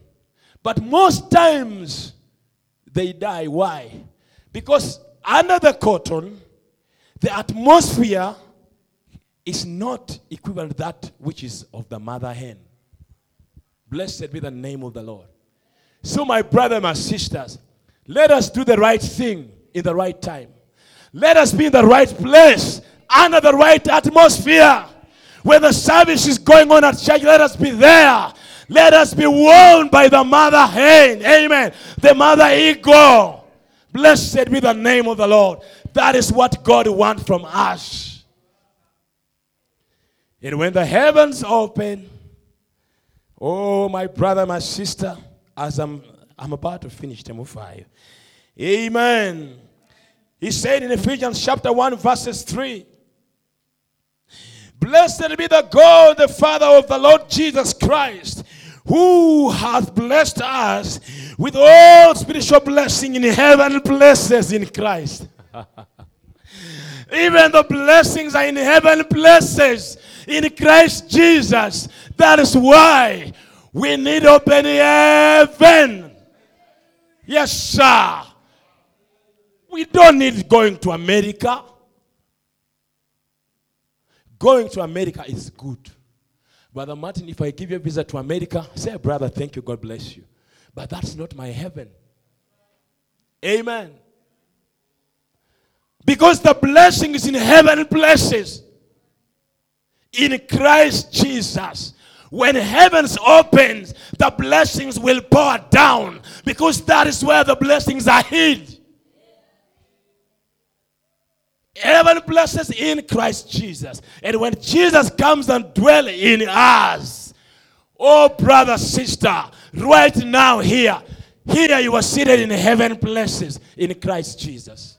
But most times they die. Why? Because under the cotton the atmosphere is not equivalent to that which is of the mother hen. Blessed be the name of the Lord. So, my brother, my sisters, let us do the right thing in the right time. Let us be in the right place under the right atmosphere. When the service is going on at church, let us be there. Let us be warned by the mother hen. Amen. The mother eagle. Blessed be the name of the Lord. That is what God wants from us. And when the heavens open, oh, my brother, my sister, as I'm, I'm about to finish Temu 5. Amen. He said in Ephesians chapter 1, verses 3 Blessed be the God, the Father of the Lord Jesus Christ, who hath blessed us with all spiritual blessing in heaven places in Christ. Even the blessings are in heaven places in Christ Jesus. That is why we need open heaven. Yes, sir. We don't need going to America. Going to America is good. Brother Martin, if I give you a visa to America, say, brother, thank you, God bless you. But that's not my heaven. Amen. Because the blessing is in heaven places. In Christ Jesus. When heavens opens, the blessings will pour down because that is where the blessings are hid. Heaven blesses in Christ Jesus. And when Jesus comes and dwells in us, oh brother, sister, right now here, here you are seated in heaven places in Christ Jesus.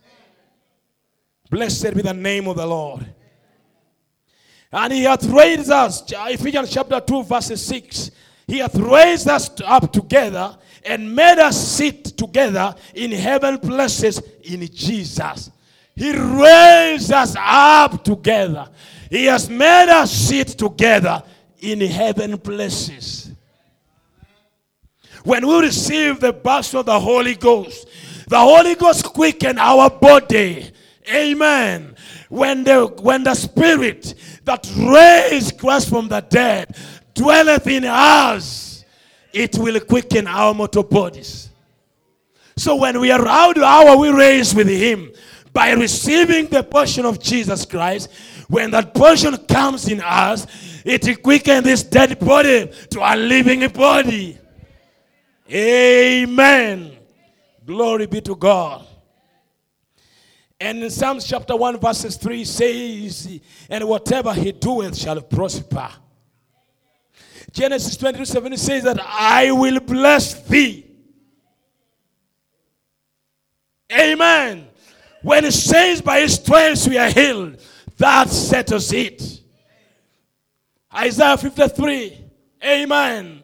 Blessed be the name of the Lord. And he hath raised us, Ephesians chapter 2, verse 6. He hath raised us up together and made us sit together in heaven places in Jesus. He raised us up together. He has made us sit together in heaven places. When we receive the baptism of the Holy Ghost, the Holy Ghost quicken our body. Amen. When the, when the Spirit that raised Christ from the dead dwelleth in us, it will quicken our mortal bodies. So when we are out, how are we raised with Him? By receiving the portion of Jesus Christ. When that portion comes in us, it quickens this dead body to a living body. Amen. Glory be to God. And in Psalms chapter 1, verses 3 says, And whatever he doeth shall prosper. Genesis 22 7 says that I will bless thee. Amen. When it says by his stripes we are healed, that settles it. Isaiah 53. Amen.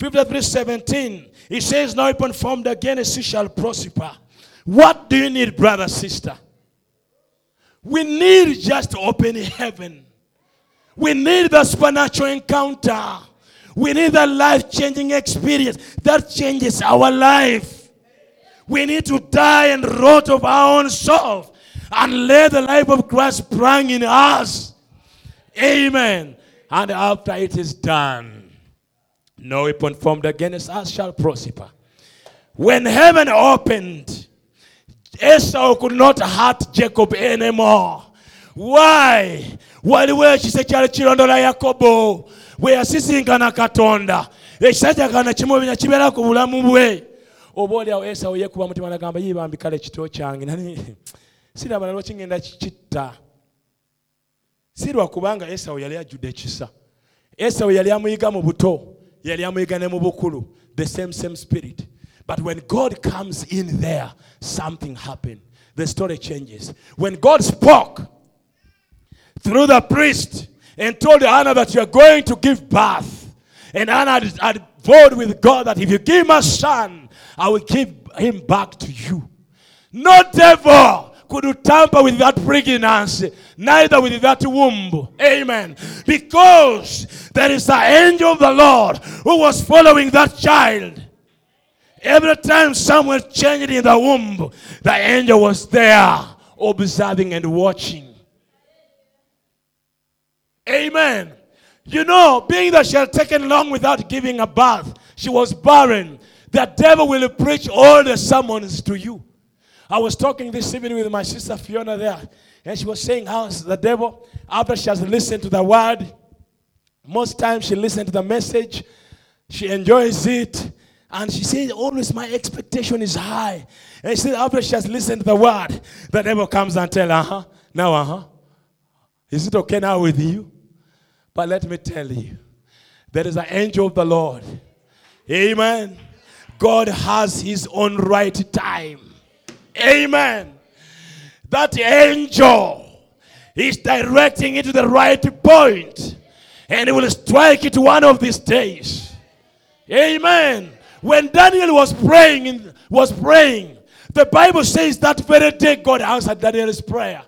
53 17. It says, No weapon formed against you shall prosper. What do you need, brother, sister? We need just to open heaven. We need the supernatural encounter. We need the life changing experience that changes our life. We need to die and rot of our own self and let the life of Christ sprang in us. Amen. And after it is done, no weapon formed against us shall prosper. When heaven opened, Esau could not hurt Jacob anymore. Why? waliwo ekisa ekyali kirondoola yakobo bwe yasisinkana katonda. Ekisajja kana kimubina kibeera ku bulamu bwe. Oba oliawo esawo yekuba mutima nagamba yibambikala ekito kyange. Nani siraba nalwa kingenda kitta? Si lwakubanga esawo yali ajjudde ekisa. Esawo yali amuyiga mu buto yali amuyiga ne mu bukulu. The same same spirit but when god comes in there something happened the story changes when god spoke through the priest and told Anna that you are going to give birth. And Anna had, vowed with God that if you give me a son, I will give him back to you. No devil could tamper with that pregnancy, neither with that womb. Amen. Because there is the angel of the Lord who was following that child. Every time someone changed in the womb, the angel was there observing and watching. Amen. You know, being that she had taken long without giving a birth, she was barren. The devil will preach all the sermons to you. I was talking this evening with my sister Fiona there, and she was saying how the devil, after she has listened to the word, most times she listens to the message, she enjoys it, and she says, Always my expectation is high. And she said, After she has listened to the word, the devil comes and tells, Uh huh, now, uh huh. Is it okay now with you? But let me tell you, there is an angel of the Lord. Amen. God has his own right time. Amen. That angel is directing it to the right point, and he will strike it one of these days. Amen. When Daniel was praying, in, was praying, the Bible says that very day God answered Daniel's prayer.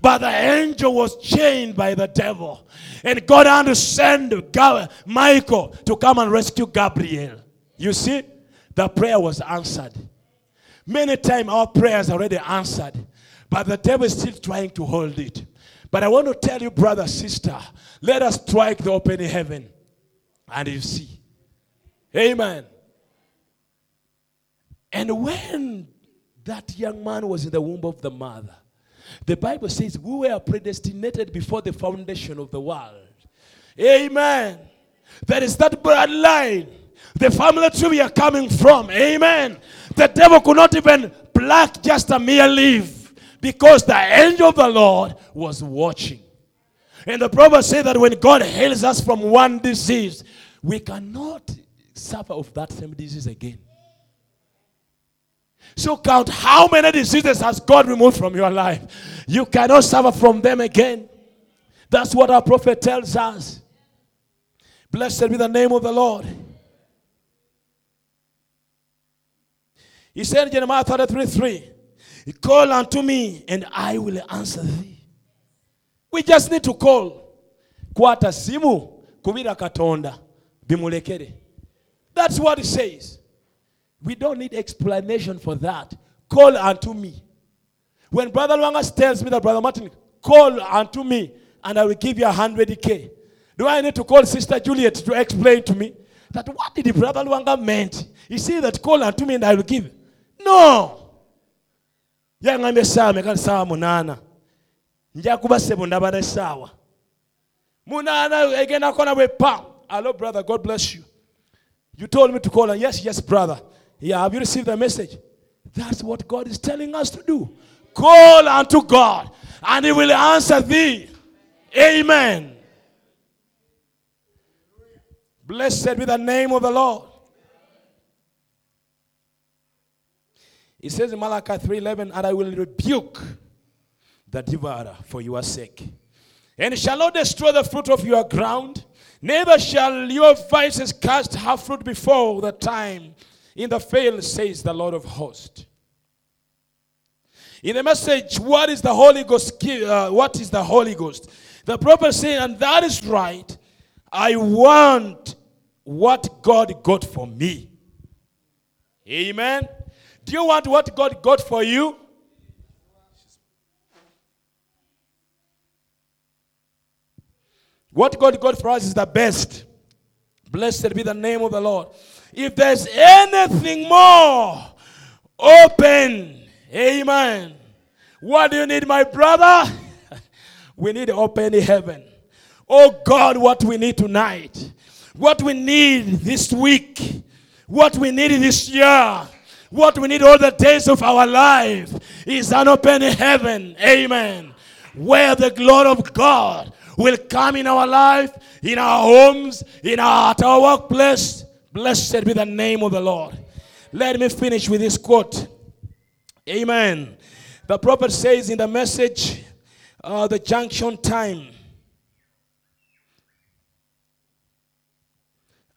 But the angel was chained by the devil. And God had to send Michael to come and rescue Gabriel. You see, the prayer was answered. Many times our prayers are already answered, but the devil is still trying to hold it. But I want to tell you, brother, sister, let us strike the open heaven and you see. Amen. And when that young man was in the womb of the mother, the Bible says we were predestinated before the foundation of the world. Amen. There is that bloodline, the family tree we are coming from. Amen. The devil could not even pluck just a mere leaf because the angel of the Lord was watching. And the prophet said that when God heals us from one disease, we cannot suffer of that same disease again. So count how many diseases has God removed from your life. You cannot suffer from them again. That's what our prophet tells us. Blessed be the name of the Lord. He said in Jeremiah 33 3, Call unto me and I will answer thee. We just need to call. Kwata simu kubira katonda bimulekere. That's what it says. We don't need explanation for that. Call unto me. When Brother Lwangas tells me that, Brother Martin, call unto me and I will give you a hundred K. Do I need to call Sister Juliet to explain to me that what did the Brother Lwanga meant? He said that call unto me and I will give. No. yaŋŋambye essaawa meka essaawa munaana nja kuba ssebo ndaba n'essaawa munaana egendako na bwe pa hello brother god bless you you told me to call yes yes brother yeah have you received the message? That's what god is telling us to do. Call unto god and he will answer thee. Amen. Blessed be the name of the lord. It says in Malachi 3:11, and I will rebuke the devourer for your sake. And shall not destroy the fruit of your ground, neither shall your vices cast her fruit before the time in the field, says the Lord of hosts. In the message, what is the Holy Ghost? Uh, what is the Holy Ghost? The prophet saying, and that is right. I want what God got for me. Amen. Do you want what God got for you? What God got for us is the best. Blessed be the name of the Lord. If there's anything more, open. Amen. What do you need, my brother? we need open heaven. Oh God, what we need tonight, what we need this week, what we need this year, what we need all the days of our life is an open heaven. Amen. Where the glory of God will come in our life, in our homes, in our, at our workplace. Blessed be the name of the Lord. Let me finish with this quote. Amen. The prophet says in the message, uh, the junction time.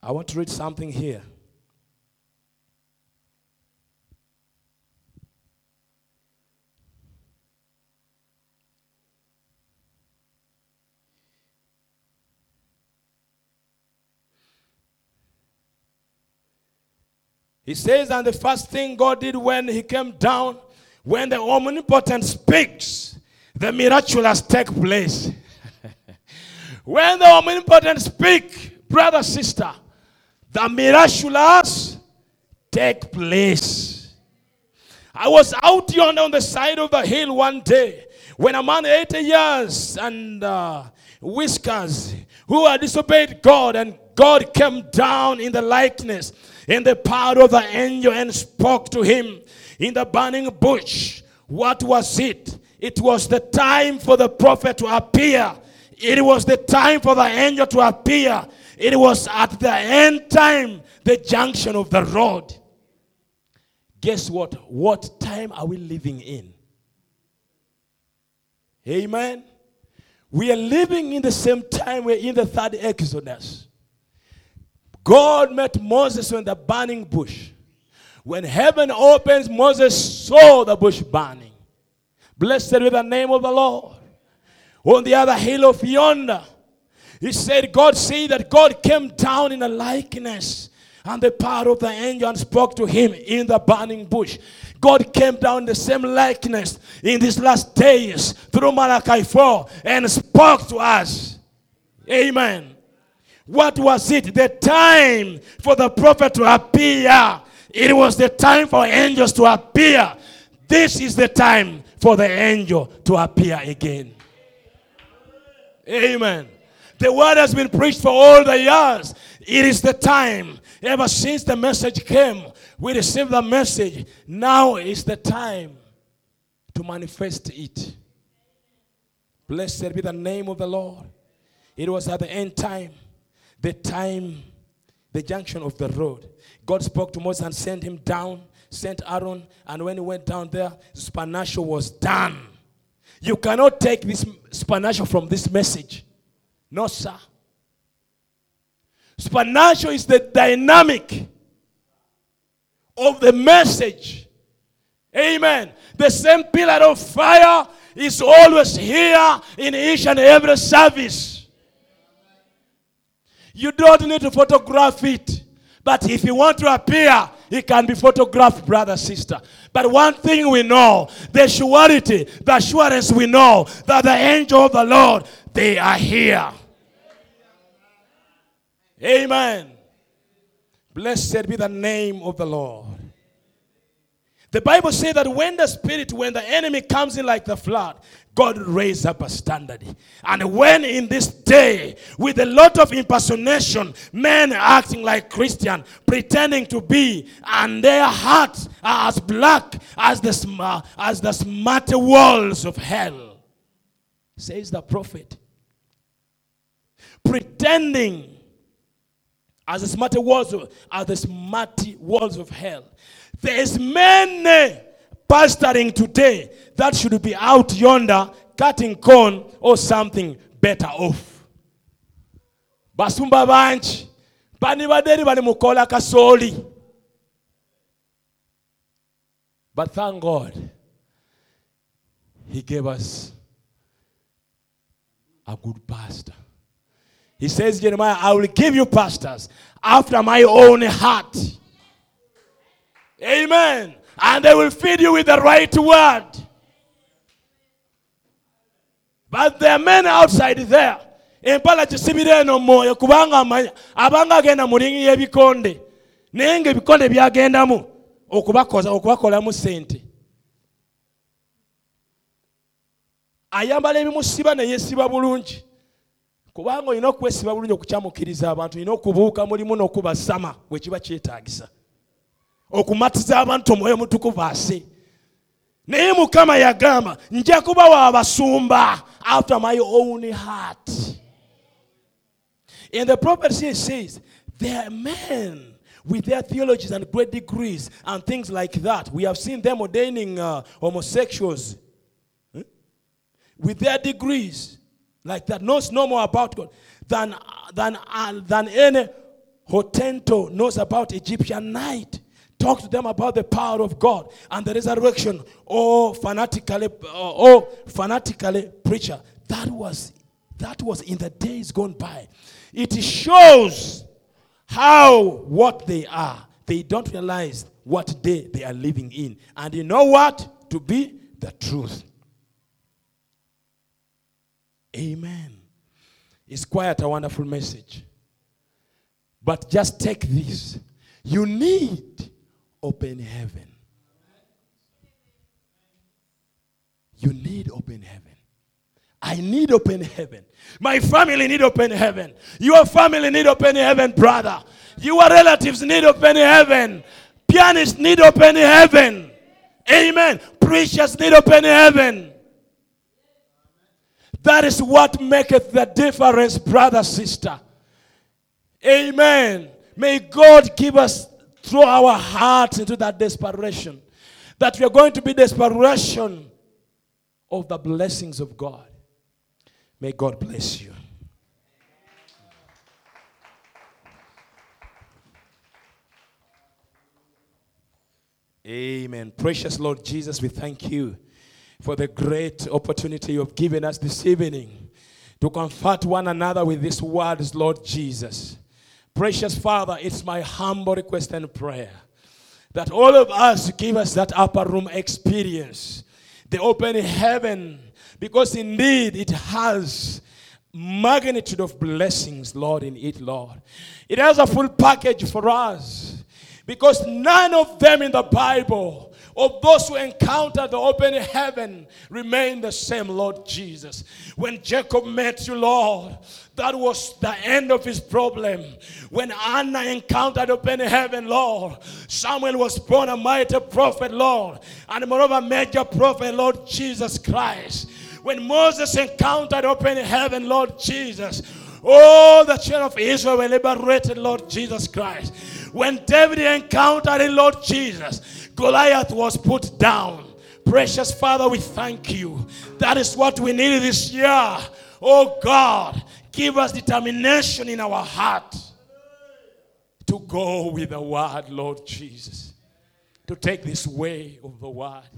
I want to read something here. He says, and the first thing God did when He came down, when the omnipotent speaks, the miraculous take place. when the omnipotent speak, brother, sister, the miraculous take place. I was out yonder on the side of the hill one day when a man 80 years and uh, whiskers who had disobeyed God and God came down in the likeness in the power of the angel and spoke to him in the burning bush. What was it? It was the time for the prophet to appear. It was the time for the angel to appear. It was at the end time, the junction of the road. Guess what? What time are we living in? Amen. We are living in the same time we're in the third Exodus. God met Moses in the burning bush. When heaven opens, Moses saw the bush burning. Blessed be the name of the Lord. On the other hill of yonder, he said, God said that God came down in a likeness and the power of the angel and spoke to him in the burning bush. God came down in the same likeness in these last days through Malachi 4 and spoke to us. Amen. What was it? The time for the prophet to appear. It was the time for angels to appear. This is the time for the angel to appear again. Amen. The word has been preached for all the years. It is the time. Ever since the message came, we received the message. Now is the time to manifest it. Blessed be the name of the Lord. It was at the end time, the time, the junction of the road. God spoke to Moses and sent him down, sent Aaron, and when he went down there, supernatural was done. You cannot take this supernatural from this message. No, sir. Supernatural is the dynamic of the message. Amen. The same pillar of fire is always here in each and every service. You don't need to photograph it. But if you want to appear, it can be photographed, brother, sister. But one thing we know the surety, the assurance we know that the angel of the Lord, they are here. Amen. Blessed be the name of the Lord. The Bible says that when the spirit, when the enemy comes in like the flood, God raised up a standard. And when in this day, with a lot of impersonation, men acting like Christian, pretending to be, and their hearts are as black as the, sm- uh, as the smart walls of hell, says the prophet. Pretending as the smart walls of, as the smart walls of hell. There's many pastoring today that should be out yonder cutting corn or something better off. Basumba banchi bani baderi bali mukola kasoli. But thank God, He gave us a good pastor. He says, Jeremiah, I will give you pastors after my own heart. Amen. And they will feed you with the right word. But there are men outside there. empala kisibira eno mwoyo kubanga amanya abanga agenda mu lingi y'ebikonde naye ng'ebikonde byagendamu okubakoza okubakolamu sente ayambala ebimusiba neyesiba bulungi kubanga olina okwesiba bulungi okukyamukiriza abantu olina okubuuka mulimu n'okubasama bwe kiba kyetaagisa okumatiza abantu omwoyo mutukuvu ase naye mukama yagamba nja kubawa abasumba after my own heart. And the prophecy says there are men with their theologies and great degrees and things like that. We have seen them ordaining uh, homosexuals huh? with their degrees like that knows no more about god than, than, uh, than any Hottentot knows about egyptian night talk to them about the power of God and the resurrection or fanatically or fanatically preacher. That was that was in the days gone by. It shows how what they are. They don't realize what day they are living in. And you know what? To be the truth. Amen. It's quite a wonderful message. But just take this. You need open heaven. You need open heaven. I need open heaven. My family need open heaven. Your family need open heaven, brother. Your relatives need open heaven. Pianists need open heaven. Amen. Preachers need open heaven. That is what maketh the difference, brother, sister. Amen. May God give us throw our hearts into that desperation. That we are going to be desperation of the blessings of God. May God bless you. Amen. Precious Lord Jesus, we thank you for the great opportunity you have given us this evening to comfort one another with these words, Lord Jesus. Precious Father, it's my humble request and prayer that all of us give us that upper room experience, the open heaven, because indeed it has magnitude of blessings, Lord, in it, Lord. It has a full package for us because none of them in the Bible, of those who encountered the open heaven, remain the same, Lord Jesus. When Jacob met you, Lord, that was the end of his problem. When Anna encountered open heaven, Lord, Samuel was born a mighty prophet, Lord, and moreover, major prophet, Lord Jesus Christ. When Moses encountered open heaven, Lord Jesus, all the children of Israel were liberated, Lord Jesus Christ. When David encountered in Lord Jesus, Goliath was put down. Precious Father, we thank you. That is what we need this year. Oh God, give us determination in our heart to go with the word, Lord Jesus, to take this way of the word.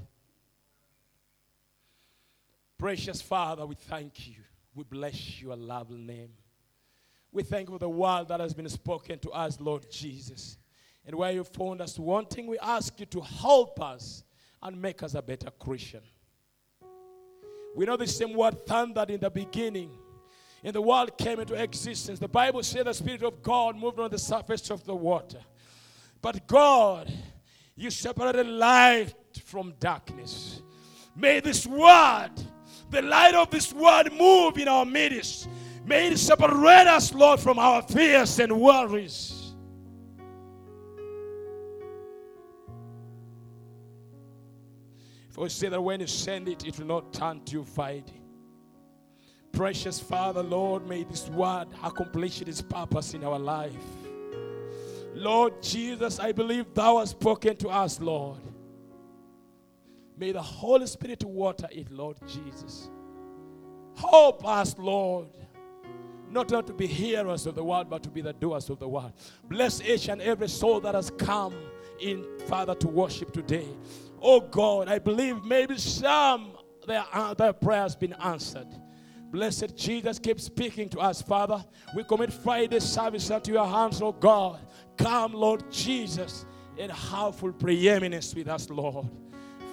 Precious Father, we thank you. We bless your lovely name. We thank you for the word that has been spoken to us, Lord Jesus. And where you found us wanting, we ask you to help us and make us a better Christian. We know the same word thundered in the beginning. And the world came into existence. The Bible says the Spirit of God moved on the surface of the water. But God, you separated light from darkness. May this word, the light of this word, move in our midst. May it separate us, Lord, from our fears and worries. For say that when you send it, it will not turn to you void. Precious Father, Lord, may this word accomplish its purpose in our life. Lord Jesus, I believe thou hast spoken to us, Lord. May the Holy Spirit water it, Lord Jesus. Help us, Lord, not to be hearers of the word, but to be the doers of the word. Bless each and every soul that has come in, Father, to worship today. Oh God, I believe maybe some their, uh, their prayers been answered. Blessed Jesus, keep speaking to us, Father. We commit Friday service unto your hands, oh God. Come, Lord Jesus, and have full preeminence with us, Lord.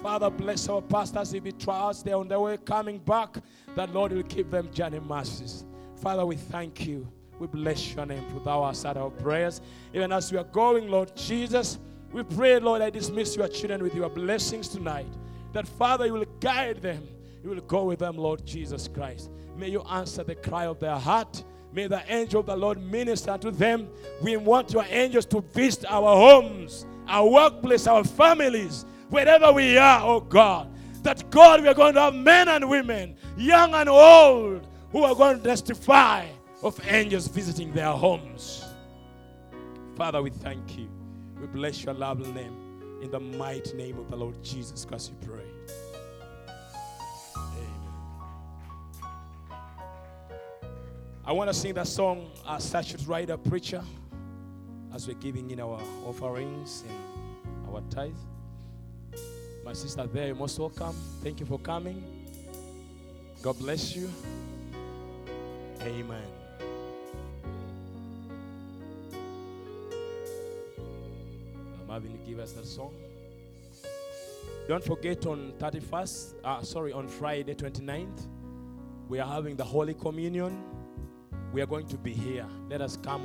Father, bless our pastors if we trust they're on their way coming back, that Lord will keep them journey mercies. Father, we thank you. We bless your name for thou hast our prayers. Even as we are going, Lord Jesus, we pray, Lord, I dismiss your children with your blessings tonight. That Father, you will guide them. You will go with them, Lord Jesus Christ. May you answer the cry of their heart. May the angel of the Lord minister to them. We want your angels to visit our homes, our workplace, our families, wherever we are, oh God. That God, we are going to have men and women, young and old, who are going to testify of angels visiting their homes. Father, we thank you. We bless your lovely name. In the mighty name of the Lord Jesus Christ, we pray. Amen. I want to sing that song, uh, as such writer preacher, as we're giving in our offerings and our tithe. My sister there, you're most welcome. Thank you for coming. God bless you. Amen. Having to give us that song. Don't forget on 31st, uh, sorry, on Friday 29th, we are having the Holy Communion. We are going to be here. Let us come